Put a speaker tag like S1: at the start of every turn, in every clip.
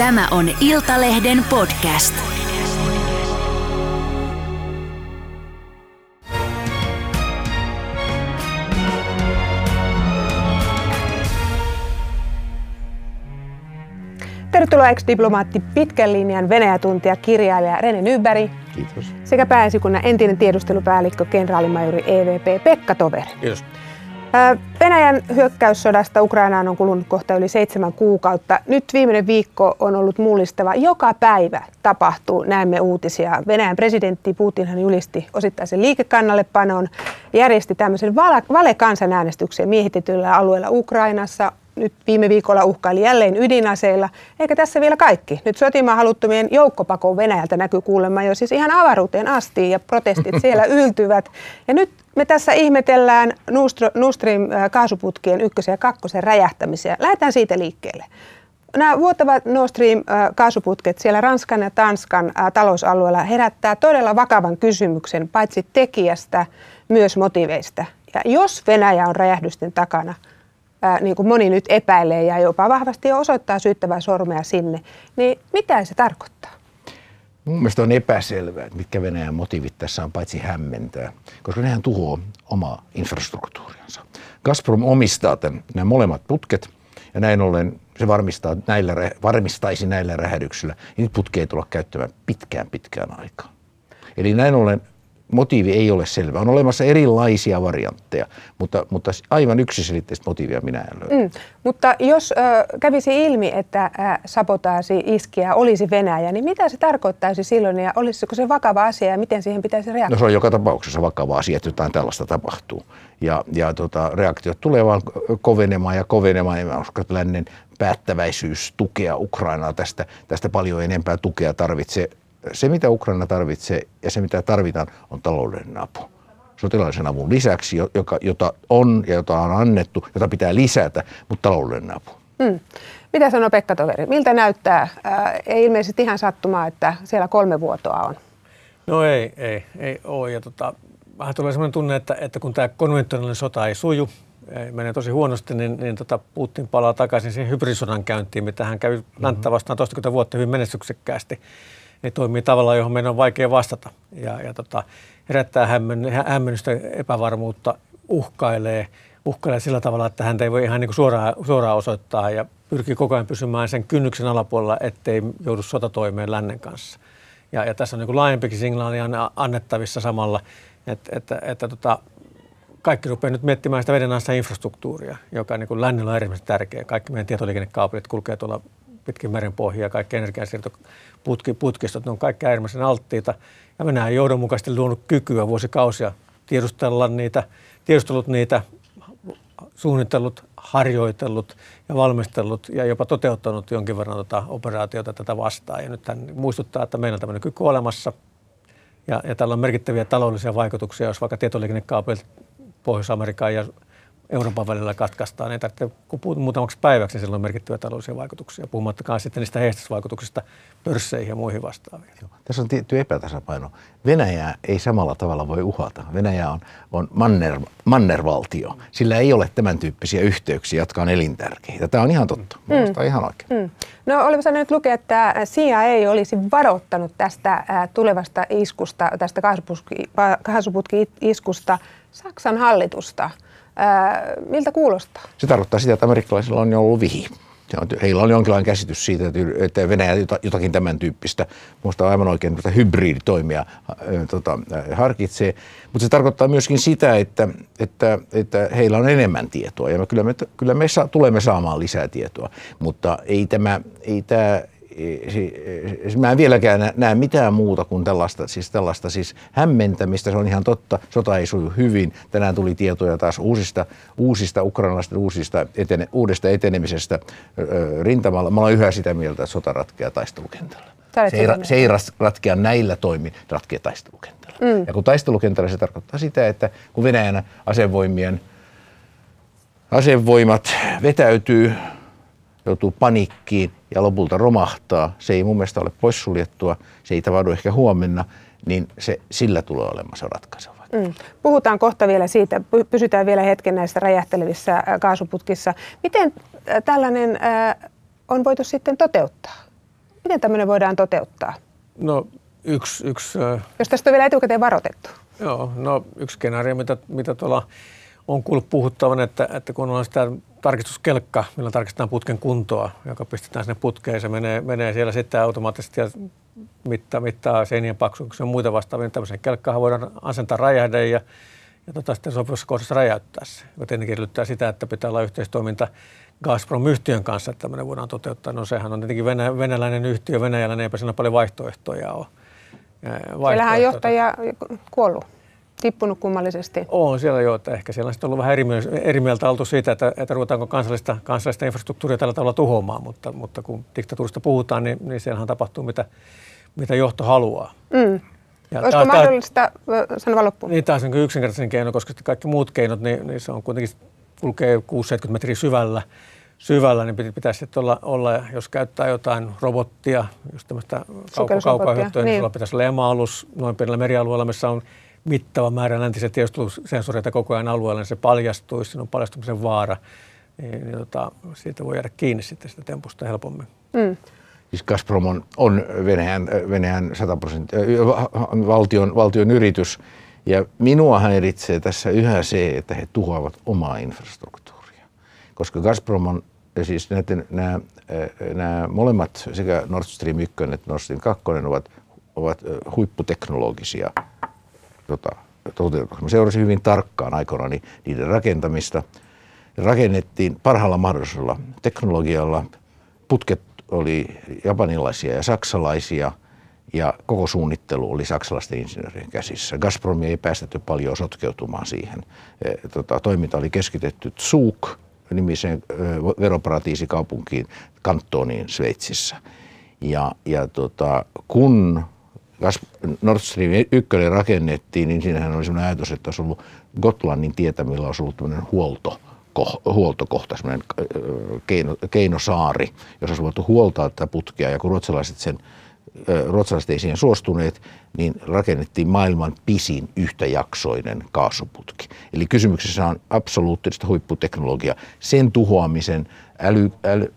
S1: Tämä on Iltalehden podcast.
S2: Tervetuloa ex-diplomaatti pitkän linjan Venäjä-tuntija kirjailija Rene Nyberg
S3: Kiitos.
S2: sekä pääesikunnan entinen tiedustelupäällikkö kenraalimajori EVP Pekka Toveri.
S3: Kiitos.
S2: Venäjän hyökkäyssodasta Ukrainaan on kulunut kohta yli seitsemän kuukautta. Nyt viimeinen viikko on ollut mullistava. Joka päivä tapahtuu, näemme uutisia. Venäjän presidentti Putinhan julisti osittaisen liikekannallepanon, järjesti tämmöisen valekansanäänestyksen miehitetyllä alueella Ukrainassa. Nyt viime viikolla uhkaili jälleen ydinaseilla. Eikä tässä vielä kaikki. Nyt sotimaan haluttomien joukkopako Venäjältä näkyy kuulemma jo siis ihan avaruuteen asti ja protestit siellä yltyvät. Ja nyt me tässä ihmetellään Nord Stream äh, kaasuputkien ykkösen ja kakkosen räjähtämisiä. Lähdetään siitä liikkeelle. Nämä vuotavat Nord Stream äh, kaasuputket siellä Ranskan ja Tanskan äh, talousalueella herättää todella vakavan kysymyksen paitsi tekijästä, myös motiveista. Ja jos Venäjä on räjähdysten takana, ää, niin kuin moni nyt epäilee ja jopa vahvasti jo osoittaa syyttävää sormea sinne, niin mitä se tarkoittaa?
S3: Mun mielestä on epäselvää, että mitkä Venäjän motiivit tässä on paitsi hämmentää, koska nehän tuhoaa omaa infrastruktuuriansa. Gazprom omistaa tämän, nämä molemmat putket ja näin ollen se varmistaa näillä, varmistaisi näillä räjähdyksillä, niin nyt putkeja ei tulla käyttämään pitkään pitkään aikaan. Eli näin ollen motiivi ei ole selvä. On olemassa erilaisia variantteja, mutta, mutta aivan yksiselitteistä motiivia minä en löydä. Mm,
S2: mutta jos ö, kävisi ilmi, että ö, sabotaasi iskiä olisi Venäjä, niin mitä se tarkoittaisi silloin ja olisiko se vakava asia ja miten siihen pitäisi reagoida?
S3: No se on joka tapauksessa vakava asia, että jotain tällaista tapahtuu. Ja, ja tota, reaktiot tulee vaan kovenemaan ja kovenemaan. Ja uskon, että lännen päättäväisyys tukea Ukrainaa tästä, tästä paljon enempää tukea tarvitsee se, mitä Ukraina tarvitsee ja se, mitä tarvitaan, on taloudellinen apu. Sotilaallisen avun lisäksi, joka, jota on ja jota on annettu, jota pitää lisätä, mutta taloudellinen apu. Hmm.
S2: Mitä sanoo Pekka Toveri? Miltä näyttää? Ää, ei ilmeisesti ihan sattumaa, että siellä kolme vuotoa on.
S4: No ei, ei, ei ole. Ja tota, vähän tulee sellainen tunne, että, että kun tämä konventionaalinen sota ei suju, ei menee tosi huonosti, niin, niin tota Putin palaa takaisin siihen hybridisodan käyntiin, mitä hän kävi mm-hmm. länttä vastaan toistakymmentä vuotta hyvin menestyksekkäästi ne toimii tavalla, johon meidän on vaikea vastata. Ja, ja tota, herättää hämmen, hämmennystä, epävarmuutta, uhkailee, uhkailee sillä tavalla, että häntä ei voi ihan niin suoraan, suoraan osoittaa ja pyrkii koko ajan pysymään sen kynnyksen alapuolella, ettei joudu sotatoimeen lännen kanssa. Ja, ja tässä on niin laajempikin signaali annettavissa samalla, että, että, että tota, kaikki rupeaa nyt miettimään sitä vedenalaista infrastruktuuria, joka niin kuin lännellä on erityisen tärkeä. Kaikki meidän tietoliikennekaapelit kulkee tuolla pitkin merenpohjia, kaikki energiansiirtoputkistot, ne on kaikki äärimmäisen alttiita. Ja Venäjä on johdonmukaisesti luonut kykyä vuosikausia tiedustella niitä, tiedustellut niitä, suunnitellut, harjoitellut ja valmistellut ja jopa toteuttanut jonkin verran tuota operaatiota tätä vastaan. Ja nyt hän muistuttaa, että meillä on tämmöinen kyky olemassa ja, ja tällä on merkittäviä taloudellisia vaikutuksia, jos vaikka tietoliikennekaapelit Pohjois-Amerikan ja Euroopan välillä katkaistaan. Ei tarvitse muutamaksi päiväksi, niin sillä on merkittäviä taloudellisia vaikutuksia, puhumattakaan sitten niistä heijastusvaikutuksista pörsseihin ja muihin vastaaviin. Joo.
S3: Tässä on tietty epätasapaino. Venäjää ei samalla tavalla voi uhata. Venäjä on, on manner, mannervaltio. Sillä ei ole tämän tyyppisiä yhteyksiä, jotka on elintärkeitä. Tämä on ihan totta. Mm. on ihan oikein. Mm.
S2: No olemme nyt lukea, että CIA ei olisi varoittanut tästä tulevasta iskusta, tästä kaasuputki-iskusta Saksan hallitusta – Ää, miltä kuulostaa?
S3: Se tarkoittaa sitä, että amerikkalaisilla on jo ollut vihi. Heillä on jonkinlainen käsitys siitä, että Venäjä jotakin tämän tyyppistä, minusta aivan oikein tätä hybriditoimia tota, harkitsee. Mutta se tarkoittaa myöskin sitä, että, että, että heillä on enemmän tietoa ja kyllä me, kyllä me sa, tulemme saamaan lisää tietoa. Mutta ei tämä, ei tämä mä en vieläkään näe mitään muuta kuin tällaista, siis tällaista siis hämmentämistä. Se on ihan totta. Sota ei suju hyvin. Tänään tuli tietoja taas uusista, uusista ukrainalaisten uusista etene, uudesta etenemisestä rintamalla. Mä olen yhä sitä mieltä, että sota ratkeaa taistelukentällä. Se ei, se ei ratkea näillä toimin, ratkeaa taistelukentällä. Mm. Ja kun taistelukentällä se tarkoittaa sitä, että kun Venäjän asevoimien asevoimat vetäytyy joutuu panikkiin ja lopulta romahtaa, se ei mun mielestä ole poissuljettua, se ei tapahdu ehkä huomenna, niin se, sillä tulee olemaan se ratkaiseva. Mm.
S2: Puhutaan kohta vielä siitä, pysytään vielä hetken näissä räjähtelevissä äh, kaasuputkissa. Miten äh, tällainen äh, on voitu sitten toteuttaa? Miten tämmöinen voidaan toteuttaa?
S4: No yksi, yksi,
S2: Jos tästä on vielä etukäteen varoitettu.
S4: joo, no, yksi skenaario, mitä, mitä tuolla on kuullut puhuttavan, että, että kun on sitä tarkistuskelkka, millä tarkistetaan putken kuntoa, joka pistetään sinne putkeen, se menee, menee siellä sitten automaattisesti ja mittaa, mittaa seinien paksuuksia ja muita vastaavia. Niin tämmöisen kelkkaan voidaan asentaa räjähde ja, ja tota, sitten sopivassa kohdassa räjäyttää se. Joka tietenkin edellyttää sitä, että pitää olla yhteistoiminta Gazprom-yhtiön kanssa, että tämmöinen voidaan toteuttaa. No sehän on tietenkin venä, venäläinen yhtiö, venäläinen, eipä siinä paljon vaihtoehtoja ole.
S2: Siellähän on johtaja kuollut tippunut kummallisesti.
S4: On siellä jo, että ehkä siellä on sitten ollut vähän eri, eri mieltä oltu siitä, että, että ruvetaanko kansallista, kansallista infrastruktuuria tällä tavalla tuhoamaan, mutta, mutta kun diktatuurista puhutaan, niin, niin siellähän tapahtuu mitä, mitä johto haluaa.
S2: Mm. Ja Olisiko tämä, mahdollista sanoa loppuun?
S4: Niin, tämä on yksinkertaisen keino, koska kaikki muut keinot, niin, niin se on kuitenkin kulkee 6-70 metriä syvällä, syvällä, niin pitäisi sitten olla, olla, jos käyttää jotain robottia, just tämmöistä kaukohyötyä, niin, niin sulla pitäisi olla ema-alus noin pienellä merialueella, missä on mittava määrä läntisiä tiedustelusensoreita koko ajan alueella, niin se paljastuisi, siinä on paljastumisen vaara, niin, niin tota, siitä voi jäädä kiinni sitten sitä tempusta helpommin. Mm.
S3: Siis Gazprom on, on Venäjän, Venäjän 100 prosenttia, valtion, valtion yritys, ja minua häiritsee tässä yhä se, että he tuhoavat omaa infrastruktuuria. Koska Gazprom on, siis näiden, nämä, nämä molemmat, sekä Nord Stream 1 että Nord Stream 2 ovat, ovat huipputeknologisia tota, toteutuksia. Mä seurasin hyvin tarkkaan aikoinaan niiden rakentamista. Rakennettiin parhaalla mahdollisella teknologialla. Putket oli japanilaisia ja saksalaisia ja koko suunnittelu oli saksalaisten insinöörien käsissä. Gazpromia ei päästetty paljon sotkeutumaan siihen. E, tota, toiminta oli keskitetty Zug nimiseen veroparatiisikaupunkiin kantoniin Sveitsissä. Ja, ja tota, kun Nord Stream 1 rakennettiin, niin siinähän oli sellainen ajatus, että olisi ollut Gotlannin tietämillä olisi ollut huolto, huoltokohta, semmoinen keino, keinosaari, jossa olisi voitu huoltaa tätä putkea. Ja kun ruotsalaiset, sen, ruotsalaiset ei siihen suostuneet, niin rakennettiin maailman pisin yhtäjaksoinen kaasuputki. Eli kysymyksessä on absoluuttista huipputeknologia. Sen tuhoamisen äly, äly,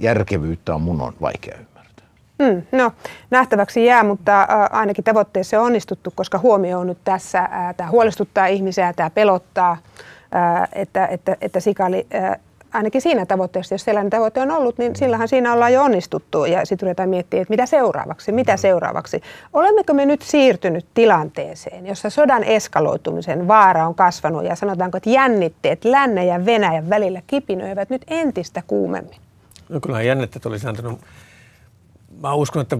S3: järkevyyttä on mun on vaikea
S2: Mm, no, nähtäväksi jää, mutta äh, ainakin tavoitteessa on onnistuttu, koska huomio on nyt tässä, äh, tämä huolestuttaa ihmisiä, tämä pelottaa, äh, että, että, että sikäli äh, ainakin siinä tavoitteessa, jos sellainen tavoite on ollut, niin sillähän siinä ollaan jo onnistuttu ja sitten ruvetaan miettimään, että mitä seuraavaksi, mitä mm. seuraavaksi. Olemmeko me nyt siirtynyt tilanteeseen, jossa sodan eskaloitumisen vaara on kasvanut ja sanotaanko, että jännitteet lännen ja Venäjän välillä kipinöivät nyt entistä kuumemmin?
S4: No kyllä jännitteet oli sääntynyt mä uskon, että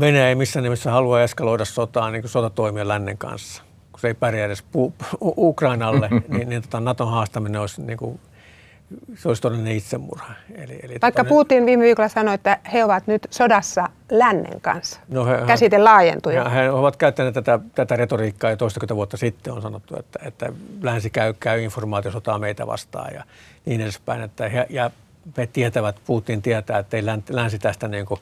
S4: Venäjä ei missään nimessä halua eskaloida sotaa niin kuin sotatoimia lännen kanssa. Kun se ei pärjää edes pu- Ukrainalle, niin, niin tota Naton haastaminen olisi, niin kuin, se olisi todellinen itsemurha.
S2: Eli, eli Vaikka tota, Putin viime viikolla sanoi, että he ovat nyt sodassa lännen kanssa. No he, Käsite laajentui.
S4: He, he ovat käyttäneet tätä, tätä retoriikkaa jo toistakymmentä vuotta sitten on sanottu, että, että länsi käy, käy informaatiosotaa meitä vastaan ja niin edespäin. Että he, ja he tietävät, Putin tietää, että ei länsi tästä niin kuin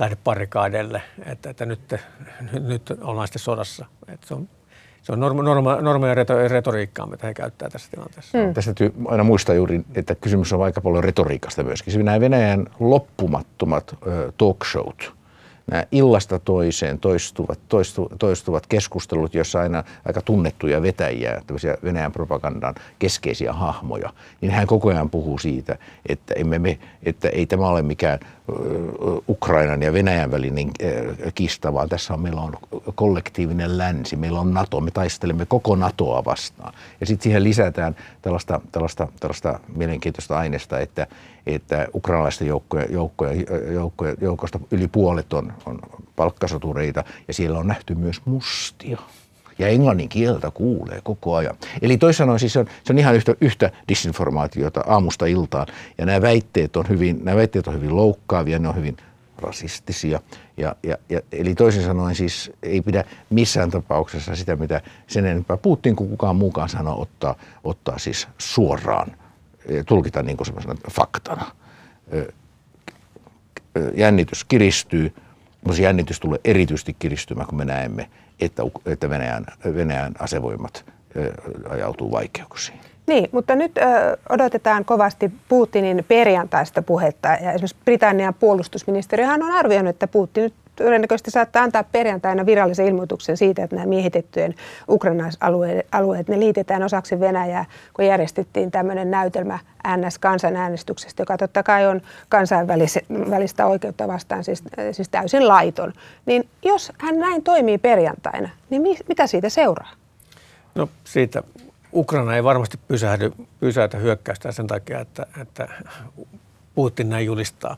S4: lähde parikaadelle, että, että nyt, nyt ollaan sitten sodassa. Että se on se on norma, norma, normia retoriikkaa, mitä he käyttää tässä tilanteessa.
S3: Hmm. Tästä täytyy aina muistaa juuri, että kysymys on aika paljon retoriikasta myöskin. Nämä Venäjän loppumattomat talk showt, nämä illasta toiseen toistuvat, toistu, toistuvat keskustelut, joissa aina aika tunnettuja vetäjiä, tämmöisiä Venäjän propagandan keskeisiä hahmoja, niin hän koko ajan puhuu siitä, että, emme me, että ei tämä ole mikään Ukrainan ja Venäjän välinen kista, vaan tässä on, meillä on kollektiivinen länsi, meillä on NATO, me taistelemme koko NATOa vastaan. Ja sitten siihen lisätään tällaista, tällaista, tällaista mielenkiintoista aineesta, että, että ukrainalaisten joukkojen, joukkojen, joukkojen, joukosta yli puolet on, on palkkasotureita ja siellä on nähty myös mustia ja englannin kieltä kuulee koko ajan. Eli sanoen siis se on, se on ihan yhtä, yhtä disinformaatiota aamusta iltaan. Ja nämä väitteet on hyvin, nämä väitteet on hyvin loukkaavia, ne on hyvin rasistisia. Ja, ja, ja, eli toisin sanoen siis ei pidä missään tapauksessa sitä, mitä sen enempää Putin kuin kukaan muukaan sanoo, ottaa, ottaa siis suoraan, tulkita niin kuin faktana. Jännitys kiristyy, mutta se jännitys tulee erityisesti kiristymään, kun me näemme, että, että Venäjän, Venäjän asevoimat ajautuu vaikeuksiin.
S2: Niin, mutta nyt odotetaan kovasti Putinin perjantaista puhetta. Ja esimerkiksi Britannian puolustusministeriöhän on arvioinut, että Putin todennäköisesti saattaa antaa perjantaina virallisen ilmoituksen siitä, että nämä miehitettyjen ukrainaisalueet alueet, ne liitetään osaksi Venäjää, kun järjestettiin tämmöinen näytelmä NS-kansanäänestyksestä, joka totta kai on kansainvälistä oikeutta vastaan siis, siis täysin laiton. Niin jos hän näin toimii perjantaina, niin mi, mitä siitä seuraa?
S4: No siitä Ukraina ei varmasti pysähdy, pysäytä hyökkäystä sen takia, että, että Putin näin julistaa,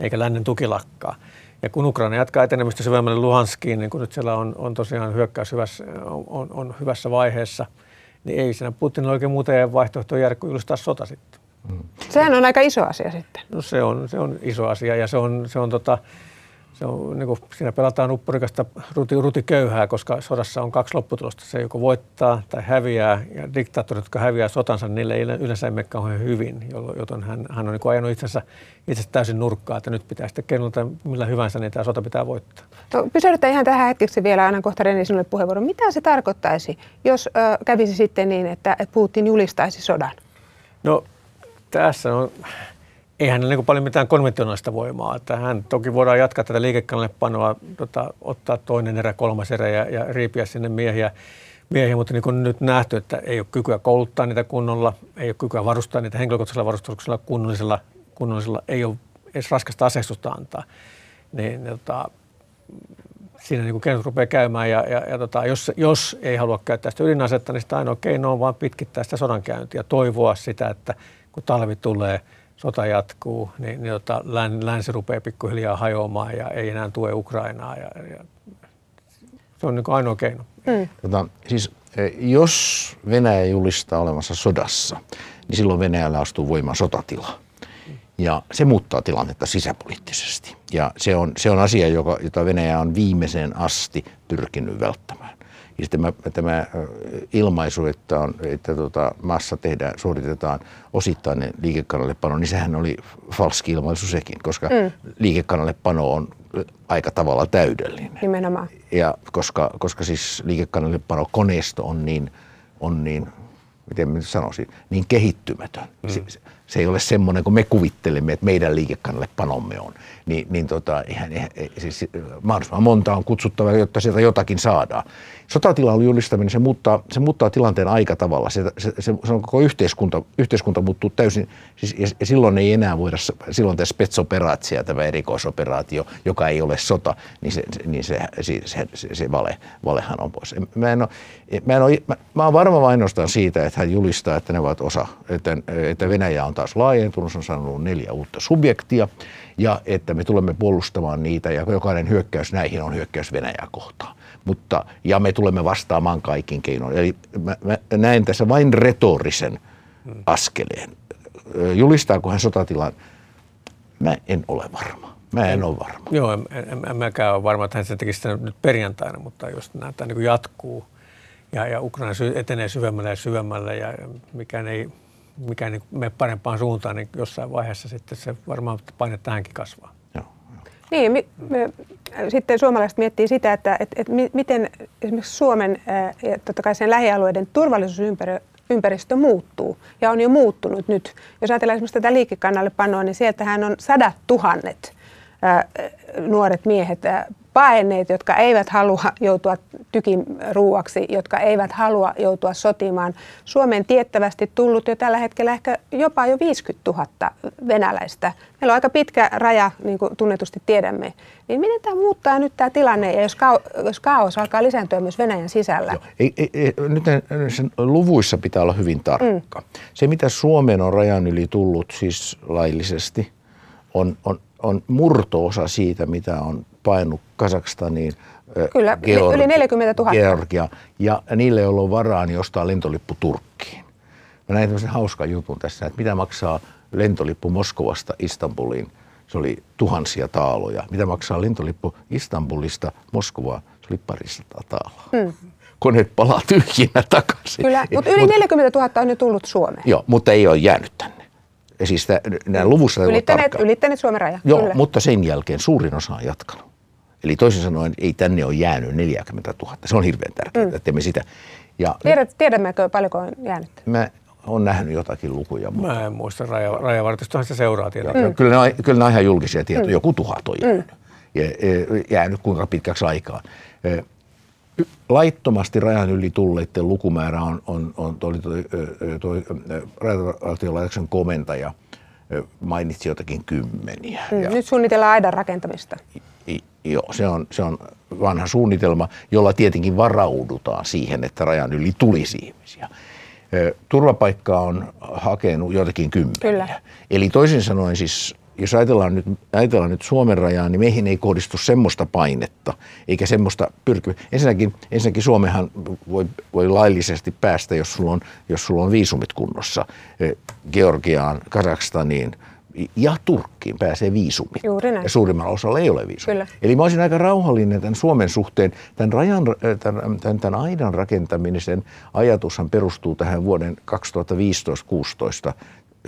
S4: eikä lännen tuki lakkaa. Ja kun Ukraina jatkaa etenemistä syvemmälle Luhanskiin, niin kun nyt siellä on, on tosiaan hyökkäys hyvässä, on, on hyvässä vaiheessa, niin ei siinä Putin oikein muuta vaihtoehtoja jäädä kuin julistaa sota sitten.
S2: Sehän on aika iso asia sitten.
S4: No se on, se on iso asia ja se on, se on tota, se on, niin kuin, siinä pelataan uppurikasta ruti, rutiköyhää, koska sodassa on kaksi lopputulosta. Se joko voittaa tai häviää, ja diktaattorit, jotka häviää sotansa, niille ei yleensä ei mene kauhean hyvin, joten hän, hän on niin kuin ajanut itsensä, itsensä täysin nurkkaa, että nyt pitää sitten keinoilta millä hyvänsä, niin tämä sota pitää voittaa.
S2: No, pysähdytään ihan tähän hetkeksi vielä, annan kohta Reni sinulle puheenvuoron. Mitä se tarkoittaisi, jos ö, kävisi sitten niin, että Putin julistaisi sodan?
S4: No tässä on eihän ne niin paljon mitään konventionaalista voimaa. Että hän toki voidaan jatkaa tätä liikekannallepanoa, tota, ottaa toinen erä, kolmas erä ja, ja riipiä sinne miehiä, miehiä, mutta niin kuin nyt nähty, että ei ole kykyä kouluttaa niitä kunnolla, ei ole kykyä varustaa niitä henkilökohtaisella varustuksella kunnollisella, kunnollisella ei ole edes raskasta aseistusta antaa. Niin, tota, siinä niin keinot rupeaa käymään ja, ja, ja tota, jos, jos ei halua käyttää sitä ydinasetta, niin sitä ainoa keino on vaan pitkittää sitä sodankäyntiä, toivoa sitä, että kun talvi tulee – sota jatkuu, niin, niin tota, länsi rupeaa pikkuhiljaa hajoamaan ja ei enää tue Ukrainaa. Ja, ja se on niin ainoa keino. Mm.
S3: Tota, siis, e, jos Venäjä julistaa olemassa sodassa, niin silloin Venäjällä astuu voimaan sotatila. Ja se muuttaa tilannetta sisäpoliittisesti. Ja se on, se on asia, joka, jota Venäjä on viimeiseen asti pyrkinyt välttämään. Ja sitten tämä, tämä ilmaisu, että, on, että tota, maassa tehdään, suoritetaan osittainen liikekannallepano, niin sehän oli falski ilmaisu sekin, koska mm. liikekannallepano on aika tavalla täydellinen.
S2: Nimenomaan.
S3: Ja koska, koska siis liikekannallepano koneisto on niin, on niin miten mä sanoisin, niin kehittymätön. Mm. Se, se ei ole semmoinen kuin me kuvittelemme, että meidän liikekannalle panomme on. Ni, niin tota, eihän, siis mahdollisimman monta on kutsuttava, jotta sieltä jotakin saadaan. Sotatilan julistaminen, se muuttaa, se muuttaa tilanteen aika tavalla. Se, se, se, se on koko yhteiskunta, yhteiskunta muuttuu täysin, siis, ja, ja silloin ei enää voida, silloin tämä spetsoperaatio, tämä erikoisoperaatio, joka ei ole sota, niin se, niin se, se, se, se, se vale, valehan on pois. Mä, en ole, mä, en ole, mä, mä olen varma ainoastaan siitä, että hän julistaa, että ne ovat osa, että, että Venäjä on taas laajentunut, se on saanut neljä uutta subjektia, ja että me tulemme puolustamaan niitä, ja jokainen hyökkäys näihin on hyökkäys Venäjää kohtaan mutta, ja me tulemme vastaamaan kaikin keinoin. Eli mä, mä näen tässä vain retorisen askeleen. Julistaako hän sotatilan? Mä en ole varma. Mä en ole varma.
S4: Joo, en, en, en mäkään ole varma, että hän sen tekisi nyt perjantaina, mutta jos näyttää niin jatkuu ja, ja Ukraina etenee syvemmälle ja syvemmälle ja mikään ei, mikään ei mene parempaan suuntaan, niin jossain vaiheessa sitten se varmaan paine tähänkin kasvaa.
S2: Niin, me, me, sitten suomalaiset miettii sitä, että et, et miten esimerkiksi Suomen ja totta kai sen lähialueiden turvallisuusympäristö muuttuu ja on jo muuttunut nyt. Jos ajatellaan esimerkiksi tätä liikekannallepanoa, niin sieltähän on sadat tuhannet nuoret miehet paenneet, jotka eivät halua joutua tykin ruuaksi, jotka eivät halua joutua sotimaan. Suomeen tiettävästi tullut jo tällä hetkellä ehkä jopa jo 50 000 venäläistä. Meillä on aika pitkä raja, niin kuin tunnetusti tiedämme. Niin miten tämä muuttaa nyt tämä tilanne, ja jos, kao- jos kaos alkaa lisääntyä myös Venäjän sisällä? Joo.
S3: Ei, ei, ei, nyt sen luvuissa pitää olla hyvin tarkka. Mm. Se, mitä Suomeen on rajan yli tullut siis laillisesti, on, on, on murtoosa siitä, mitä on painut Kazakstaniin,
S2: Kyllä, Georgia, yli 40 000.
S3: Georgia, ja niille, joilla on varaa, niin ostaa lentolippu Turkkiin. Mä näin tämmöisen hauskan jutun tässä, että mitä maksaa lentolippu Moskovasta Istanbuliin. Se oli tuhansia taaloja. Mitä maksaa lentolippu Istanbulista Moskovaan? Se oli parisataa taaloa. Hmm. Koneet palaa tyhjinä takaisin.
S2: Kyllä, mutta yli 40 000 on jo tullut Suomeen.
S3: Joo, mutta ei ole jäänyt tänne. Ja siis nämä luvussa
S2: ylittäneet, ylittäneet Suomen raja.
S3: Joo, Kyllä. mutta sen jälkeen suurin osa on jatkanut. Eli toisin sanoen ei tänne ole jäänyt 40 000. Se on hirveän tärkeää, mm. että teemme sitä.
S2: Ja Tiedät, tiedämmekö paljonko on jäänyt?
S3: Mä on nähnyt jotakin lukuja. Mutta
S4: Mä en muista, raja, rajavartistohan se seuraa tietenkin.
S3: mm. kyllä, ne on, kyllä ne on ihan julkisia tietoja. Mm. Joku tuhat on jäänyt. Mm. Ja, ja, jäänyt kuinka pitkäksi aikaa. E, Laittomasti rajan yli tulleiden lukumäärä on, on, on toi, toi, toi, toi rajavartiolaitoksen komentaja mainitsi jotakin kymmeniä.
S2: Mm.
S3: Ja,
S2: Nyt suunnitellaan aidan rakentamista.
S3: Joo, se on, se on vanha suunnitelma, jolla tietenkin varaudutaan siihen, että rajan yli tulisi ihmisiä. Turvapaikkaa on hakenut joitakin kymmeniä.
S2: Kyllä.
S3: Eli toisin sanoen siis, jos ajatellaan nyt, ajatellaan nyt Suomen rajaa, niin meihin ei kohdistu semmoista painetta, eikä semmoista pyrkyä. Ensinnäkin, ensinnäkin Suomehan voi, voi laillisesti päästä, jos sulla on, jos sulla on viisumit kunnossa, Georgiaan, Kazakstaniin ja Turkkiin pääsee viisumit.
S2: Juuri näin.
S3: Ja suurimmalla osalla ei ole viisumia.
S2: Kyllä.
S3: Eli mä olisin aika rauhallinen tämän Suomen suhteen. Tämän, rajan, tämän, tämän, tämän aidan rakentamisen ajatushan perustuu tähän vuoden 2015-16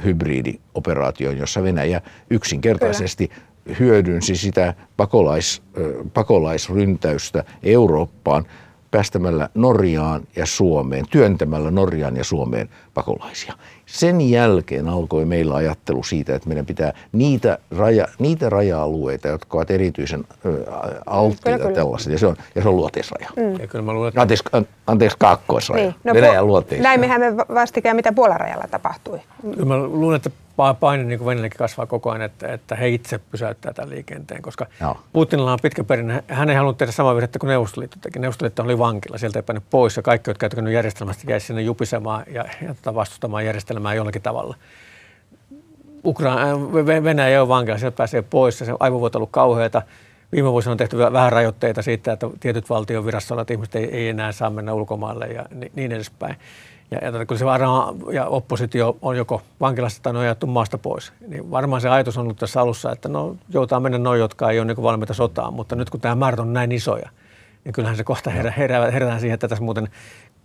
S3: hybridioperaatioon, jossa Venäjä yksinkertaisesti hyödynsi sitä pakolais, ö, pakolaisryntäystä Eurooppaan päästämällä Norjaan ja Suomeen, työntämällä Norjaan ja Suomeen pakolaisia. Sen jälkeen alkoi meillä ajattelu siitä, että meidän pitää niitä, raja, niitä raja-alueita, jotka ovat erityisen alttiita
S2: Kyllä,
S3: ja se on, ja se on luoteisraja. Mm.
S4: Ja kyllä mä luulen, että
S3: Anteeksi, an, anteeksi kaakkoisraja. Niin.
S2: No,
S3: Venäjän
S2: po-
S3: luoteisraja.
S2: Näimmehän me va- vastikään, mitä Puolan rajalla tapahtui.
S4: Kyllä mä luulen, että pa- paine niin kuin Venäjälläkin kasvaa koko ajan, että, että he itse pysäyttää tämän liikenteen, koska
S3: Joo.
S4: Putinilla on pitkä perinne. Hän ei halunnut tehdä samaa virhettä kuin Neuvostoliitto teki. Neuvostoliitto oli vankila, sieltä ei päänyt pois ja kaikki, jotka käyttänyt järjestelmästä, jäi sinne jupisemaan ja, ja tota vastustamaan järjestelmää jollakin tavalla. Ukra- Ve- Venäjä on vankila, sieltä pääsee pois se aivovuoto on ollut kauheata. Viime vuosina on tehty vähän rajoitteita siitä, että tietyt valtion virastossa olevat ihmiset ei, ei enää saa mennä ulkomaille ja ni- niin edespäin. Ja, ja tota, kun se varmaan, ja oppositio on joko vankilassa tai on ajettu maasta pois, niin varmaan se ajatus on ollut tässä alussa, että no joutaa mennä noin, jotka ei ole niin valmiita sotaan, mutta nyt kun tämä määrät on näin isoja, niin kyllähän se kohta herä, herää, herätään siihen, että tässä muuten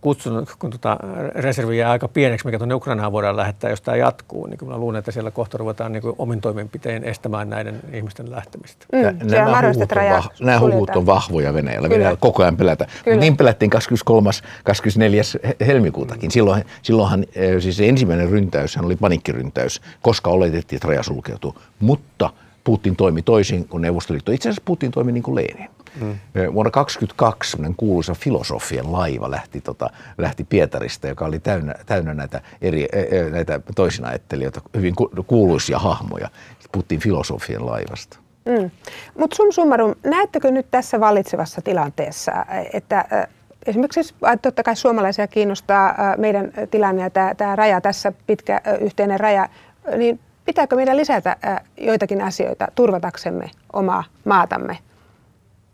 S4: kutsun, kun tota reservi jää aika pieneksi, mikä tuonne Ukrainaan voidaan lähettää, jos tämä jatkuu, niin kyllä mä luulen, että siellä kohta ruvetaan niin kuin omin toimenpiteen estämään näiden ihmisten lähtemistä.
S2: Mm,
S3: Nä-
S2: siellä on mahdollista,
S3: huhut on, vah- nämä huhut on vahvoja Venäjällä.
S2: Kyllä.
S3: Venäjällä koko ajan pelätään.
S2: Kyllä.
S3: Mutta niin pelättiin 23. 24. he- helmikuutakin. Silloin, silloinhan eh, siis se ensimmäinen ryntäys oli panikkiryntäys, koska oletettiin, että raja sulkeutuu. Mutta Putin toimi toisin kuin Neuvostoliitto. Itse asiassa Putin toimi niin kuin Lenin. Mm. Vuonna 1922 semmoinen kuuluisa filosofien laiva lähti, tota, lähti Pietarista, joka oli täynnä, täynnä näitä, eri, ä, ä, näitä toisinajattelijoita, hyvin ku- kuuluisia hahmoja. Puhuttiin filosofien laivasta.
S2: Mm. Mutta sum summarum, näettekö nyt tässä vallitsevassa tilanteessa, että esimerkiksi totta kai suomalaisia kiinnostaa meidän tilanne ja tämä raja tässä, pitkä yhteinen raja, niin pitääkö meidän lisätä joitakin asioita turvataksemme omaa maatamme?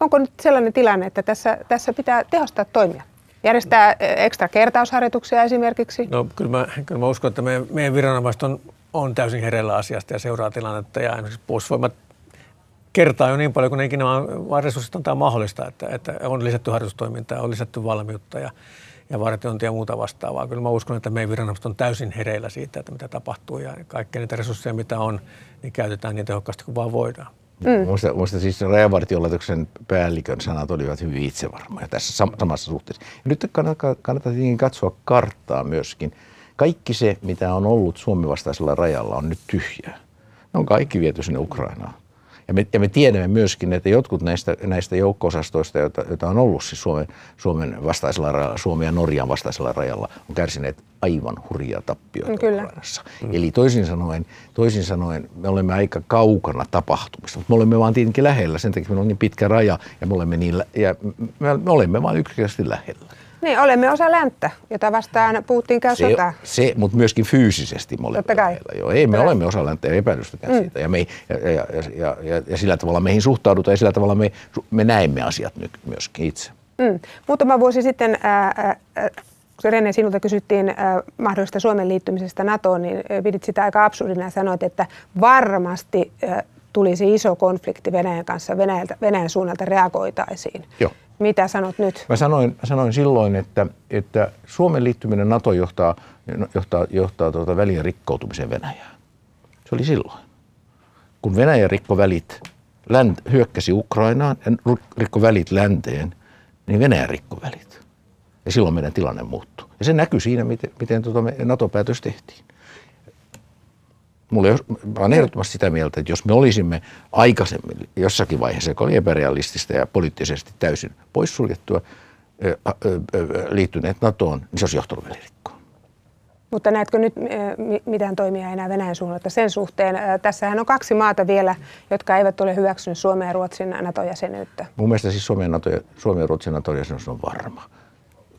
S2: Onko nyt sellainen tilanne, että tässä, tässä pitää tehostaa toimia? Järjestää äh, ekstra kertausharjoituksia esimerkiksi?
S4: No kyllä mä, kyllä mä uskon, että meidän, meidän viranomaiset on, on täysin hereillä asiasta ja seuraa tilannetta. Ja esimerkiksi puolustusvoimat kertaa jo niin paljon, kun ne ikinä vaan resurssit on tämä mahdollista, että, että on lisätty harjoitustoimintaa, on lisätty valmiutta ja, ja vartiointia ja muuta vastaavaa. Kyllä mä uskon, että meidän viranomaiset on täysin hereillä siitä, että mitä tapahtuu ja kaikkia niitä resursseja, mitä on, niin käytetään niin tehokkaasti kuin vaan voidaan.
S3: Mm. Muista, muista siis rajavartiolaitoksen päällikön sanat olivat hyvin itsevarmoja tässä sam- samassa suhteessa. Ja nyt kannattaa, kannattaa tietenkin katsoa karttaa myöskin. Kaikki se, mitä on ollut Suomen vastaisella rajalla, on nyt tyhjää. Ne on kaikki viety sinne Ukrainaan. Ja me, ja me tiedämme myöskin, että jotkut näistä, näistä joukko-osastoista, joita, joita on ollut siis Suomen, Suomen vastaisella rajalla, Suomen ja Norjan vastaisella rajalla, on kärsineet aivan hurjia tappioita
S2: Kyllä.
S3: Ukrainassa. Mm. Eli toisin sanoen, toisin sanoen me olemme aika kaukana tapahtumista, mutta me olemme vaan tietenkin lähellä, sen takia meillä on niin pitkä raja ja me olemme, niin, ja me, me olemme vain yksinkertaisesti lähellä.
S2: Niin, olemme osa länttä, jota vastaan Putin käy
S3: Se,
S2: sotaa.
S3: se, mutta myöskin fyysisesti lähellä. Joo, ei, me
S2: Totta
S3: olemme osa länttä, ei epäilystäkään mm. siitä. Ja, me, ja, ja, ja, ja, ja, sillä tavalla meihin suhtaudutaan ja sillä tavalla me, me näemme asiat nyt myöskin itse.
S2: Mm. Muutama vuosi sitten, ää, ää, kun Rene sinulta kysyttiin ää, mahdollista Suomen liittymisestä NATOon, niin ää, pidit sitä aika absurdina ja sanoit, että varmasti ää, tulisi iso konflikti Venäjän kanssa, Venäjältä, Venäjän suunnalta reagoitaisiin.
S3: Joo.
S2: Mitä sanot nyt?
S3: Mä sanoin, sanoin silloin, että, että Suomen liittyminen NATO johtaa, johtaa, johtaa tuota välien rikkoutumiseen Venäjään. Se oli silloin. Kun Venäjä rikko välit, länt, hyökkäsi Ukrainaan ja rikko välit länteen, niin Venäjä rikko välit. Ja silloin meidän tilanne muuttuu. Ja se näkyy siinä, miten, miten tuota NATO-päätös tehtiin. Mulla olen ehdottomasti sitä mieltä, että jos me olisimme aikaisemmin jossakin vaiheessa, joka oli epärealistista ja poliittisesti täysin poissuljettua, liittyneet NATOon, niin se olisi johtanut välirikkoon.
S2: Mutta näetkö nyt mitään toimia enää Venäjän suunnalta sen suhteen? Tässähän on kaksi maata vielä, jotka eivät ole hyväksyneet Suomen ja Ruotsin NATO-jäsenyyttä.
S3: Mun mielestä siis Suomen, NATO, Suomen ja Ruotsin NATO-jäsenyys on varma.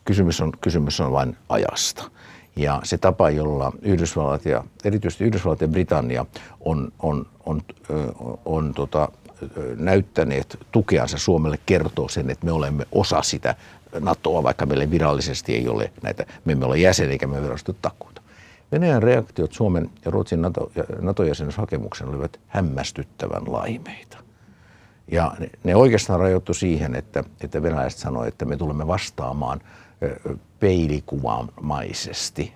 S3: Kysymys on, kysymys on vain ajasta. Ja se tapa, jolla Yhdysvallat ja erityisesti Yhdysvallat ja Britannia on, on, on, on, on tota, näyttäneet tukeansa Suomelle kertoo sen, että me olemme osa sitä NATOa, vaikka meille virallisesti ei ole näitä, me emme ole jäseniä eikä me virastu takuuta. Venäjän reaktiot Suomen ja Ruotsin NATO, NATO-jäsenyyshakemuksen olivat hämmästyttävän laimeita. Ja ne, ne oikeastaan rajoittu siihen, että, että venäläiset sanoivat, että me tulemme vastaamaan peilikuvaamaisesti.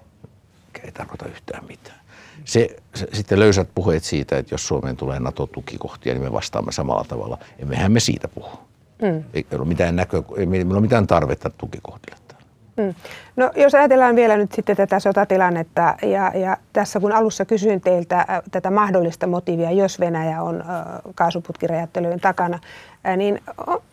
S3: Ei tarkoita yhtään mitään. Se, se, sitten löysät puheet siitä, että jos Suomeen tulee NATO-tukikohtia, niin me vastaamme samalla tavalla. Emmehän me siitä puhu. Mm. Ei ole mitään, näkö, ei ole mitään tarvetta tukikohdille. Mm.
S2: No, jos ajatellaan vielä nyt sitten tätä sotatilannetta ja, ja tässä kun alussa kysyin teiltä tätä mahdollista motiivia, jos Venäjä on äh, kaasuputkiräjättelyyn takana, niin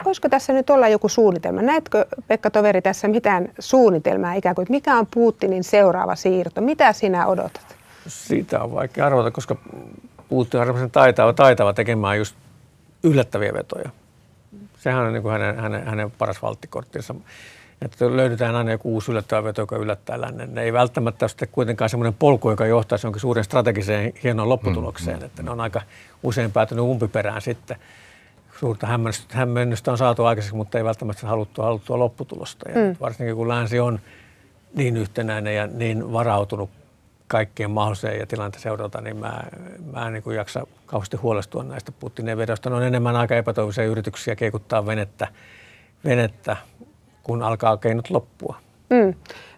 S2: olisiko tässä nyt olla joku suunnitelma? Näetkö Pekka Toveri tässä mitään suunnitelmaa ikään kuin, että mikä on Putinin seuraava siirto? Mitä sinä odotat?
S4: Siitä on vaikea arvata, koska Putin on taitava, taitava tekemään just yllättäviä vetoja. Sehän on niin kuin hänen, hänen, hänen paras valttikorttinsa. Että löydetään aina joku uusi yllättävä veto, joka yllättää lännen. Ne ei välttämättä ole kuitenkaan semmoinen polku, joka johtaa jonkin suuren strategiseen hienoon lopputulokseen. Mm, että ne on aika usein päätynyt umpiperään sitten. Suurta hämmennystä on saatu aikaiseksi, mutta ei välttämättä haluttua, haluttua lopputulosta. Ja mm. Varsinkin kun länsi on niin yhtenäinen ja niin varautunut kaikkien mahdolliseen ja tilanteen seurata, niin mä, mä en niin jaksa kauheasti huolestua näistä Putinin vedosta. Ne on enemmän aika epätoivoisia yrityksiä keikuttaa venettä, venettä kun alkaa keinot loppua. Mm.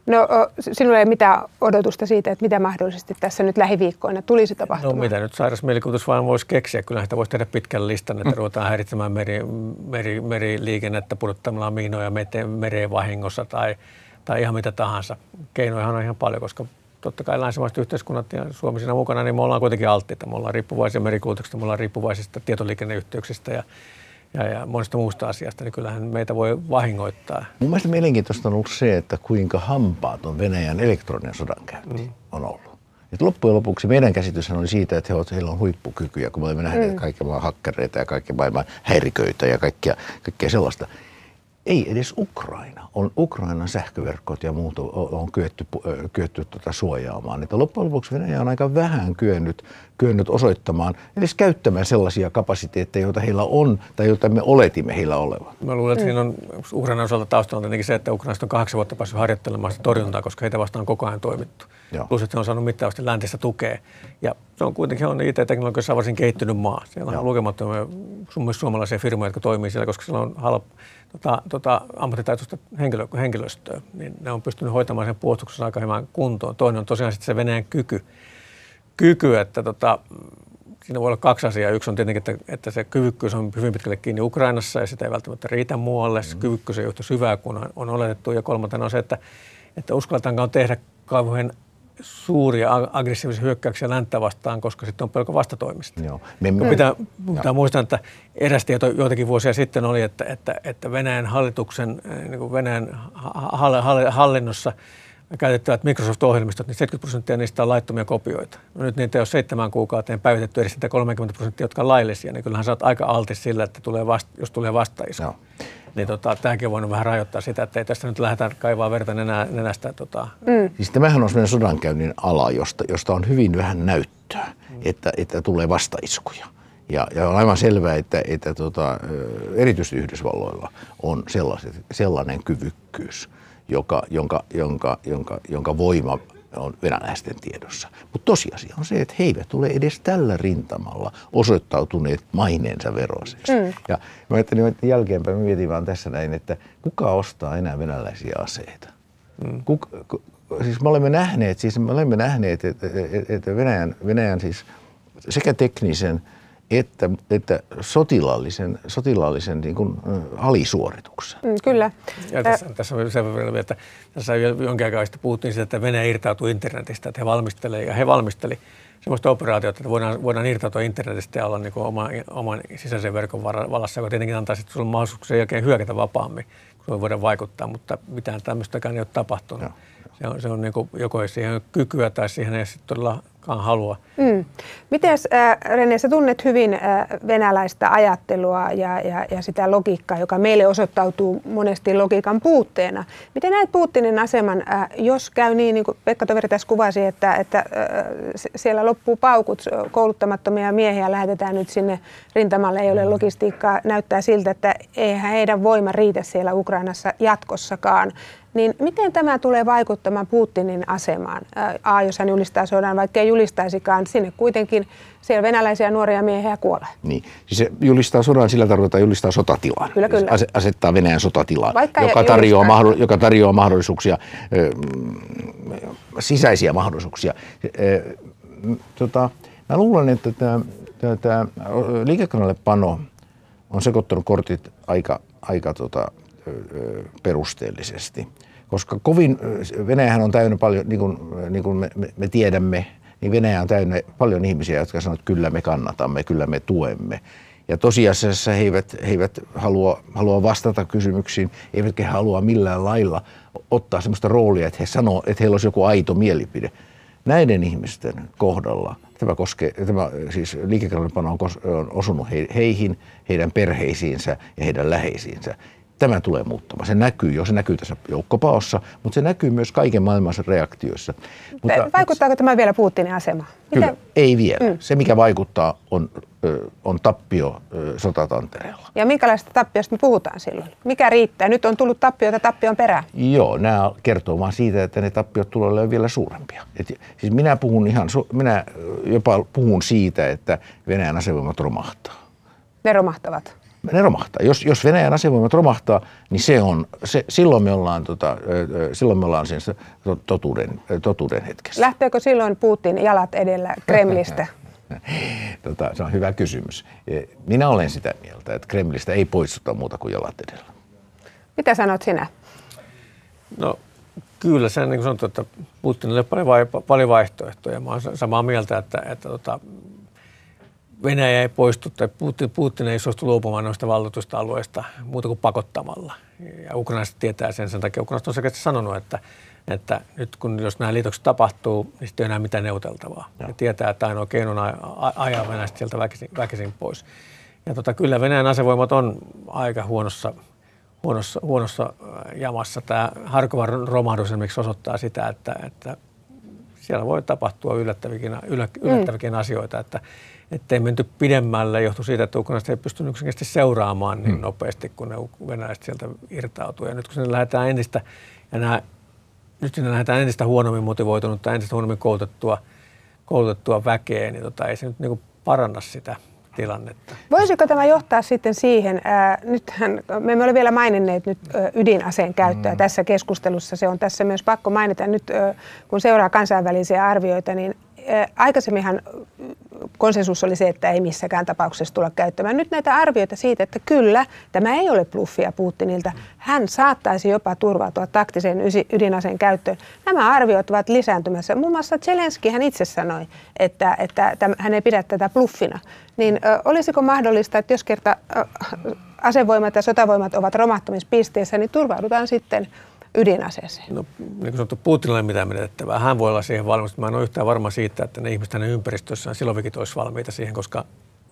S2: No sinulla ei mitään odotusta siitä, että mitä mahdollisesti tässä nyt lähiviikkoina tulisi tapahtumaan?
S4: No mitä nyt sairas mielikuvitus vaan voisi keksiä. Kyllä sitä voisi tehdä pitkän listan, että mm. ruvetaan häiritsemään meri, meri, meriliikennettä pudottamalla miinoja mereen vahingossa tai, tai ihan mitä tahansa. Keinojahan on ihan paljon, koska totta kai länsimaiset yhteiskunnat ja Suomi siinä mukana, niin me ollaan kuitenkin alttiita. Me ollaan riippuvaisia merikulutuksesta, me ollaan riippuvaisista tietoliikenneyhteyksistä ja ja, ja monesta muusta asiasta, niin kyllähän meitä voi vahingoittaa.
S3: Mun mielestä mielenkiintoista on ollut se, että kuinka hampaaton Venäjän elektroninen sodankäynti mm. on ollut. Et loppujen lopuksi meidän käsityshän oli siitä, että heillä on huippukykyjä, kun me olemme nähneet mm. kaikkia maailman hakkereita ja kaikkia maailman häiriköitä ja kaikkia, kaikkea sellaista ei edes Ukraina. On Ukrainan sähköverkot ja muut on, on kyetty, kyetty tuota suojaamaan. Että loppujen lopuksi Venäjä on aika vähän kyennyt, kyennyt osoittamaan, edes käyttämään sellaisia kapasiteetteja, joita heillä on tai joita me oletimme heillä olevan.
S4: Mä luulen, että siinä on Ukrainan osalta taustalla tietenkin se, että Ukrainasta on kahdeksan vuotta päässyt harjoittelemaan sitä torjuntaa, koska heitä vastaan koko ajan toimittu. Joo. Plus, että he on saanut mittavasti läntistä tukea. Ja se on kuitenkin on IT-teknologiassa varsin kehittynyt maa. Siellä on Joo. lukemattomia myös suomalaisia firmoja, jotka toimii siellä, koska siellä on halpa tota, tota, ammattitaitoista henkilö, henkilöstöä, niin ne on pystynyt hoitamaan sen puolustuksen aika hyvän kuntoon. Toinen on tosiaan sitten se Venäjän kyky, kyky että tota, siinä voi olla kaksi asiaa. Yksi on tietenkin, että, että se kyvykkyys on hyvin pitkälle kiinni Ukrainassa ja sitä ei välttämättä riitä muualle. Se mm. kyvykkyys ei yhtä syvää kuin on, on oletettu. Ja kolmantena on se, että, että uskalletaanko tehdä kauhean suuria aggressiivisia hyökkäyksiä länttä vastaan, koska sitten on pelko vastatoimista. Joo. Me, me, pitää, pitää muistaa, että eräs tieto joitakin vuosia sitten oli, että, että, että Venäjän hallituksen, eh, niin kuin Venäjän hallinnossa käytettävät Microsoft-ohjelmistot, niin 70 prosenttia niistä on laittomia kopioita. No nyt niitä ei ole seitsemän kuukauteen päivitetty edes 30 prosenttia, jotka on laillisia, niin kyllähän sä oot aika altis sillä, että tulee vasta, jos tulee vastaisku. Joo niin tota, tämäkin on voinut vähän rajoittaa sitä, että ei tästä nyt lähdetä kaivaa verta nenä, nenästä. Tota.
S3: Mm. Siis tämähän on sellainen sodankäynnin ala, josta, josta on hyvin vähän näyttöä, mm. että, että tulee vastaiskuja. Ja, ja on aivan selvää, että, että tota, erityisesti Yhdysvalloilla on sellainen kyvykkyys, joka, jonka, jonka, jonka, jonka voima on venäläisten tiedossa. Mutta tosiasia on se, että he eivät ole edes tällä rintamalla osoittautuneet maineensa veroisesti. Mm. Ja mä ajattelin, että jälkeenpäin mietin vaan tässä näin, että kuka ostaa enää venäläisiä aseita? Mm. Kuk, ku, siis me olemme nähneet, siis me olemme nähneet, että, että Venäjän, Venäjän siis sekä teknisen että, että sotilaallisen, sotilaallisen niin kuin, ä, alisuorituksen.
S2: Mm, kyllä.
S4: Ja tässä, tässä on sen verran, että tässä jonkin aikaa sitten puhuttiin siitä, että Venäjä irtautuu internetistä, että he valmistelevat ja he valmisteli sellaista operaatiota, että voidaan, voidaan irtautua internetistä ja olla niin kuin oma, oman sisäisen verkon vallassa, joka tietenkin antaa sitten sulle mahdollisuuksia jälkeen hyökätä vapaammin, kun voidaan vaikuttaa, mutta mitään tämmöistäkään ei ole tapahtunut. Joo. Se on, se on niin kuin, joko ei siihen kykyä tai siihen ei sitten todellakaan halua. Mm.
S2: Miten äh, Rene, sä tunnet hyvin äh, venäläistä ajattelua ja, ja, ja sitä logiikkaa, joka meille osoittautuu monesti logiikan puutteena. Miten näet Putinin aseman, äh, jos käy niin, niin kuin Pekka Toveri tässä kuvasi, että, että äh, siellä loppuu paukut, kouluttamattomia miehiä lähetetään nyt sinne rintamalle, ei ole logistiikkaa, näyttää siltä, että eihän heidän voima riitä siellä Ukrainassa jatkossakaan. Niin miten tämä tulee vaikuttamaan Putinin asemaan? A, jos hän julistaa sodan, vaikka ei julistaisikaan, sinne kuitenkin siellä venäläisiä nuoria miehiä kuolee.
S3: Niin, siis se julistaa sodan, sillä tarkoittaa julistaa sotatilan.
S2: Kyllä, kyllä.
S3: asettaa Venäjän sotatilaan, joka tarjoaa, mahdollisuuksia, joka tarjoaa mahdollisuuksia, ö, sisäisiä mahdollisuuksia. Ö, tota, mä luulen, että tämä liikekannalle pano on sekoittanut kortit aika, aika tota, perusteellisesti. Koska kovin, Venäjähän on täynnä paljon, niin kuin, niin kuin me, me tiedämme, niin Venäjä on täynnä paljon ihmisiä, jotka sanovat, että kyllä me kannatamme, kyllä me tuemme. Ja tosiasiassa he eivät, he eivät halua, halua vastata kysymyksiin, eivätkä halua millään lailla ottaa sellaista roolia, että he sanoo, että heillä olisi joku aito mielipide. Näiden ihmisten kohdalla tämä, koskee, tämä siis liikekannallepano on osunut heihin, heidän perheisiinsä ja heidän läheisiinsä tämä tulee muuttamaan. Se näkyy jo, se näkyy tässä joukkopaossa, mutta se näkyy myös kaiken maailmansa reaktioissa.
S2: Mutta, Vaikuttaako tämä vielä Putinin asemaan?
S3: Kyllä, Miten? ei vielä. Mm. Se, mikä vaikuttaa, on, on tappio sotatantereella.
S2: Ja minkälaista tappiosta me puhutaan silloin? Mikä riittää? Nyt on tullut tappioita tappion perään.
S3: Joo, nämä kertoo vaan siitä, että ne tappiot tulee olemaan vielä suurempia. Et, siis minä puhun ihan, minä jopa puhun siitä, että Venäjän asevoimat romahtaa.
S2: Ne romahtavat?
S3: Ne romahtaa. Jos, jos Venäjän asevoimat romahtaa, niin se on, se, silloin me ollaan, tota, silloin me ollaan sen totuuden, totuuden hetkessä.
S2: Lähteekö silloin Putin jalat edellä Kremlistä?
S3: tota, se on hyvä kysymys. E, minä olen sitä mieltä, että Kremlistä ei poistuta muuta kuin jalat edellä.
S2: Mitä sanot sinä?
S4: No kyllä, se niin kuin sanottu, että Putinille paljon, paljon vaihtoehtoja. Mä olen samaa mieltä, että, että tota, Venäjä ei poistu tai Putin, Putin ei suostu luopumaan noista valtuutusta alueista muuta kuin pakottamalla. Ja ukrainalaiset tietää sen, sen takia ukrainalaiset on selkeästi sanonut, että, että nyt kun jos nämä liitokset tapahtuu, niin sitten ei enää mitään neuvoteltavaa. Ja. Ne tietää, että ainoa keino on ajaa Venäjästä sieltä väkisin, väkisin pois. Ja tota, kyllä Venäjän asevoimat on aika huonossa, huonossa, huonossa äh, jamassa. Tämä Harkovan romahdus esimerkiksi osoittaa sitä, että, että siellä voi tapahtua yllättäviäkin, yllättäviäkin mm. asioita. Että ettei menty pidemmälle, johtui siitä, että ukrainalaiset ei pystynyt yksinkertaisesti seuraamaan niin hmm. nopeasti, kun ne venäläiset sieltä irtautuu. Ja nyt kun sinne lähdetään entistä, ja nämä, nyt sinne lähdetään entistä huonommin motivoitunutta, entistä huonommin koulutettua, koulutettua väkeä, niin tota, ei se nyt niin paranna sitä tilannetta.
S2: Voisiko tämä johtaa sitten siihen, ää, nythän me emme ole vielä maininneet nyt ö, ydinaseen käyttöä mm. tässä keskustelussa, se on tässä myös pakko mainita nyt, ö, kun seuraa kansainvälisiä arvioita, niin aikaisemminhan konsensus oli se, että ei missäkään tapauksessa tulla käyttämään. Nyt näitä arvioita siitä, että kyllä, tämä ei ole bluffia Putinilta. Hän saattaisi jopa turvautua taktiseen ydinaseen käyttöön. Nämä arviot ovat lisääntymässä. Muun muassa Zelenski hän itse sanoi, että, että hän ei pidä tätä bluffina. Niin ö, olisiko mahdollista, että jos kerta ö, asevoimat ja sotavoimat ovat romahtamispisteessä, niin turvaudutaan sitten ydinaseeseen?
S4: No, niin kuin sanottu, Putinilla ei mitään menettävää. Hän voi olla siihen valmis. Mä en ole yhtään varma siitä, että ne ihmiset hänen ympäristössään silloinkin olisi valmiita siihen, koska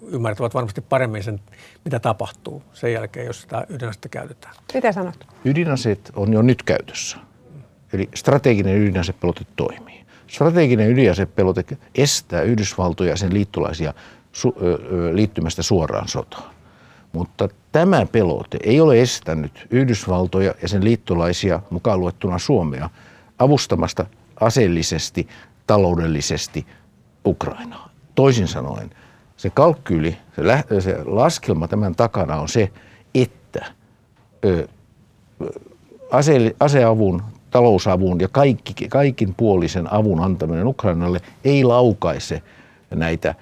S4: ymmärtävät varmasti paremmin sen, mitä tapahtuu sen jälkeen, jos sitä ydinasetta käytetään.
S2: Mitä sanot?
S3: Ydinaseet on jo nyt käytössä. Eli strateginen ydinasepelote toimii. Strateginen ydinasepelote estää Yhdysvaltoja ja sen liittolaisia su- liittymästä suoraan sotaan. Mutta tämä pelote ei ole estänyt Yhdysvaltoja ja sen liittolaisia, mukaan luettuna Suomea, avustamasta aseellisesti, taloudellisesti Ukrainaa. Toisin sanoen, se kalkkyyli, se, lä- se laskelma tämän takana on se, että ö, ase- aseavun, talousavun ja kaikki, kaikin puolisen avun antaminen Ukrainalle ei laukaise näitä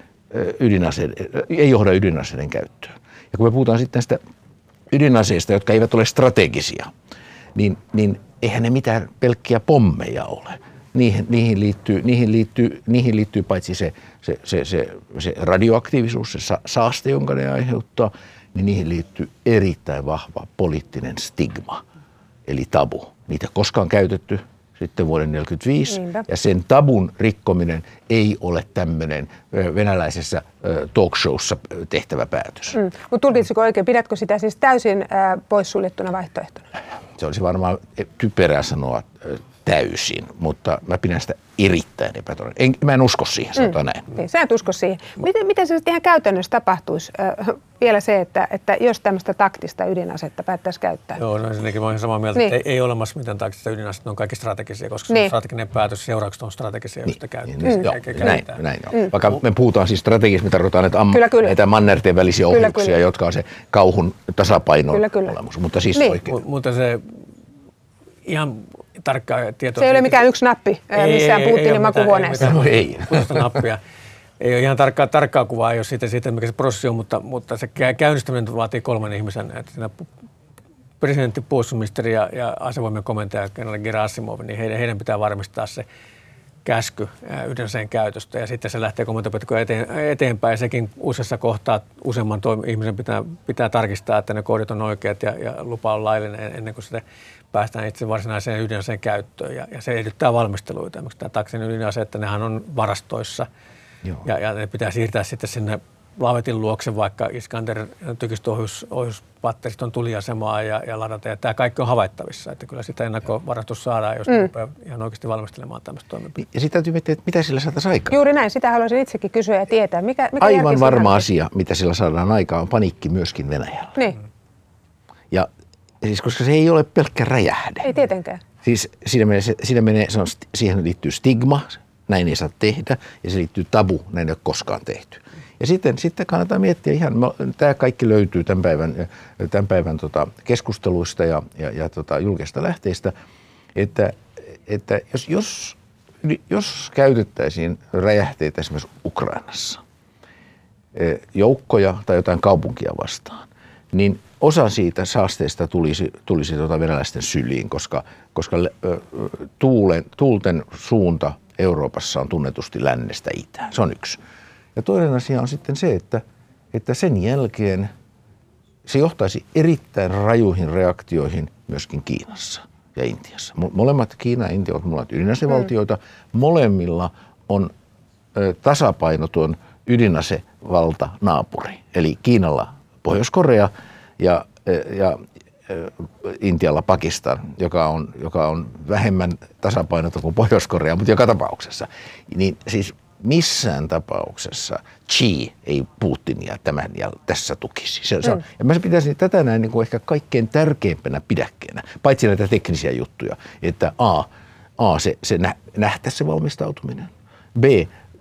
S3: ydinaseiden, ei johda ydinaseiden käyttöön. Ja kun me puhutaan sitten sitä ydinaseista, jotka eivät ole strategisia, niin, niin eihän ne mitään pelkkiä pommeja ole. Niihin, niihin, liittyy, niihin, liittyy, niihin liittyy paitsi se, se, se, se, se radioaktiivisuus, se saaste, jonka ne aiheuttaa, niin niihin liittyy erittäin vahva poliittinen stigma, eli tabu. Niitä koskaan käytetty sitten vuoden 1945, Niinpä. ja sen tabun rikkominen ei ole tämmöinen venäläisessä talkshowssa tehtävä päätös. Mm.
S2: Mutta tulkitsiko oikein, pidätkö sitä siis täysin poissuljettuna vaihtoehtona?
S3: Se olisi varmaan typerää sanoa täysin, mutta mä pidän sitä erittäin epätodennäköisesti. Mä en usko siihen, sanotaan mm. näin.
S2: Niin, sä et usko siihen. Miten, miten se sitten ihan käytännössä tapahtuisi? Äh, vielä se, että, että jos tämmöistä taktista ydinasetta päättäisi käyttää.
S4: Joo, no ensinnäkin mä olen samaa mieltä, niin. että ei, ei olemassa mitään taktista ydinasetta, ne on kaikki strategisia, koska niin. se on strateginen päätös, seuraukset on strategisia, niin. käytetään. Niin,
S3: joo, näin, näin joo. Mm. Vaikka me puhutaan siis strategisesti, me tarkoitaan näitä, am, kyllä, kyllä. näitä mannerten välisiä ohjuksia, kyllä, kyllä. jotka on se kauhun tasapainon kyllä, kyllä. olemus. Mutta siis niin. oikein. M-
S4: mutta se ihan tarkkaa tietoa.
S2: Se ei ole mikään yksi nappi ei, missään ei, Putinin ei makuhuoneessa.
S3: Ei, no, ei.
S4: nappia. Ei ole ihan tarkkaa, tarkkaa kuvaa, ei ole siitä, siitä, mikä se prosessi on, mutta, mutta se käynnistäminen vaatii kolmen ihmisen. Että siinä presidentti, puolustusministeri ja, ja asevoimien komentaja, kenraali Gerasimov, niin heidän, heidän pitää varmistaa se käsky ydinaseen käytöstä ja sitten se lähtee komentopäällikön eteen, eteenpäin. Sekin useassa kohtaa useamman toimi, ihmisen pitää, pitää tarkistaa, että ne koodit on oikeat ja, ja lupa on laillinen ennen kuin sitä päästään itse varsinaiseen ydinaseen käyttöön. Ja, ja se edellyttää valmisteluita. Esimerkiksi tämä taksin ydinase, että nehän on varastoissa Joo. Ja, ja ne pitää siirtää sitten sinne Lavetin luokse, vaikka Iskander tykistöohjuspatteriston on tuliasemaa ja, ja ladata. Ja tämä kaikki on havaittavissa, että kyllä sitä ennakkovarastus saadaan, jos mm. rupeaa ihan oikeasti valmistelemaan tämmöistä toimenpidettä.
S3: Ja sitten täytyy miettiä, että mitä sillä saataisiin aikaan.
S2: Juuri näin, sitä haluaisin itsekin kysyä ja tietää. Mikä, mikä
S3: Aivan varma asia, mitä sillä saadaan aikaan, on paniikki myöskin Venäjällä.
S2: Niin.
S3: Siis koska se ei ole pelkkä räjähde.
S2: Ei tietenkään.
S3: Siis siinä menee, siinä menee se on, siihen liittyy stigma, näin ei saa tehdä, ja se liittyy tabu, näin ei ole koskaan tehty. Ja sitten, sitten kannattaa miettiä ihan, tämä kaikki löytyy tämän päivän, tämän päivän tota keskusteluista ja, ja, ja tota julkista lähteistä, että, että jos, jos, jos käytettäisiin räjähteitä esimerkiksi Ukrainassa, e, joukkoja tai jotain kaupunkia vastaan, niin osa siitä saasteista tulisi, tulisi tuota venäläisten syliin, koska, koska tuulen, tuulten suunta Euroopassa on tunnetusti lännestä itään. Se on yksi. Ja toinen asia on sitten se, että, että sen jälkeen se johtaisi erittäin rajuihin reaktioihin myöskin Kiinassa ja Intiassa. Molemmat Kiina ja Intia ovat molemmat ydinasevaltioita. Mm. Molemmilla on ö, tasapainoton ydinasevalta naapuri. Eli Kiinalla Pohjois-Korea ja, ja Intialla Pakistan, joka on, joka on vähemmän tasapainoton kuin Pohjois-Korea, mutta joka tapauksessa. Niin siis missään tapauksessa Xi ei Putinia tämän ja tässä tukisi. Se, se on, mm. Ja mä pitäisin tätä näin niin kuin ehkä kaikkein tärkeimpänä pidäkkeenä, paitsi näitä teknisiä juttuja, että A, A se, se nähtäisi se valmistautuminen. B,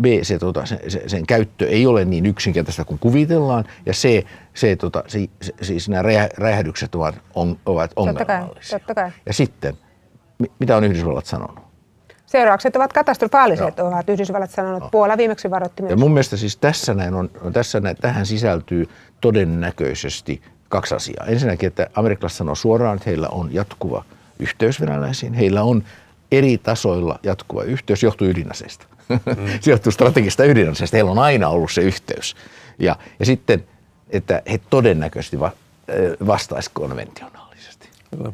S3: B se, tota, se, se, sen käyttö ei ole niin yksinkertaista kuin kuvitellaan, ja C, se, tota, se, se, siis nämä räjähdykset ovat, on, ovat ongelmallisia. Totta kai, totta kai. Ja sitten, mitä on Yhdysvallat sanonut?
S2: Seuraukset ovat katastrofaaliset, Joo. ovat Yhdysvallat sanonut. No. Puola viimeksi varoitti myös.
S3: Ja mun mielestä siis tässä näin on, tässä näin, tähän sisältyy todennäköisesti kaksi asiaa. Ensinnäkin, että amerikkalaiset sanoo suoraan, että heillä on jatkuva yhteys venäläisiin. Heillä on eri tasoilla jatkuva yhteys, johtuu ydinaseista. Mm. se johtuu strategista ydinaseista. Heillä on aina ollut se yhteys. Ja, ja sitten, että he todennäköisesti va, vastaisivat konventionaalisesti.
S2: Kyllä.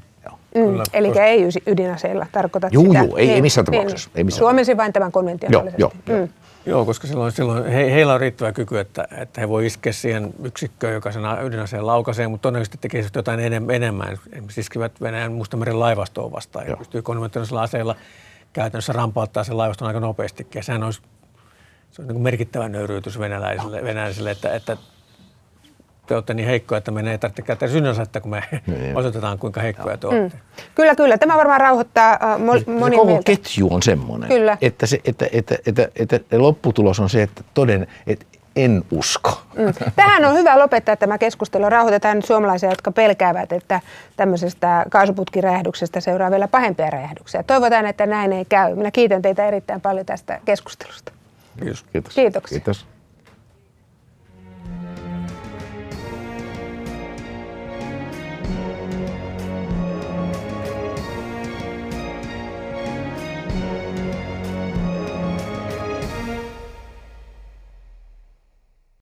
S2: Mm, eli koska... ei ydinaseilla, tarkoitat
S3: juu,
S2: sitä?
S3: Juu, ei, niin, ei missään tapauksessa. Niin, ei missään
S2: Suomensi vain tämän konventionaalisesti.
S3: Joo, joo, mm.
S4: Joo, koska silloin, silloin he, heillä on riittävä kyky, että, että he voi iskeä siihen yksikköön, joka sen ydinaseen laukaisee, mutta todennäköisesti tekee jotain enemmän. Esimerkiksi iskivät Venäjän Mustameren laivastoon vastaan ja pystyy konventionaalisilla aseilla käytännössä rampauttaa sen laivaston aika nopeastikin. Ja sehän olisi, se on niin merkittävä nöyryytys venäläisille, venäläisille että, että te olette niin heikkoja, että meidän ei tarvitse käyttää synnynsä, kun me niin. osoitetaan, kuinka heikkoja te olette. Mm.
S2: Kyllä, kyllä. Tämä varmaan rauhoittaa äh, moni
S3: koko mieltä. ketju on semmoinen, kyllä. Että, se, että, että, että, että, että lopputulos on se, että toden, että en usko.
S2: Mm. Tähän on hyvä lopettaa tämä keskustelu. Rauhoitetaan nyt suomalaisia, jotka pelkäävät, että tämmöisestä kaasuputkiräjähdyksestä seuraa vielä pahempia räjähdyksiä. Toivotaan, että näin ei käy. Minä kiitän teitä erittäin paljon tästä keskustelusta.
S3: Kiitos. Kiitos.
S2: Kiitoksia.
S3: Kiitos.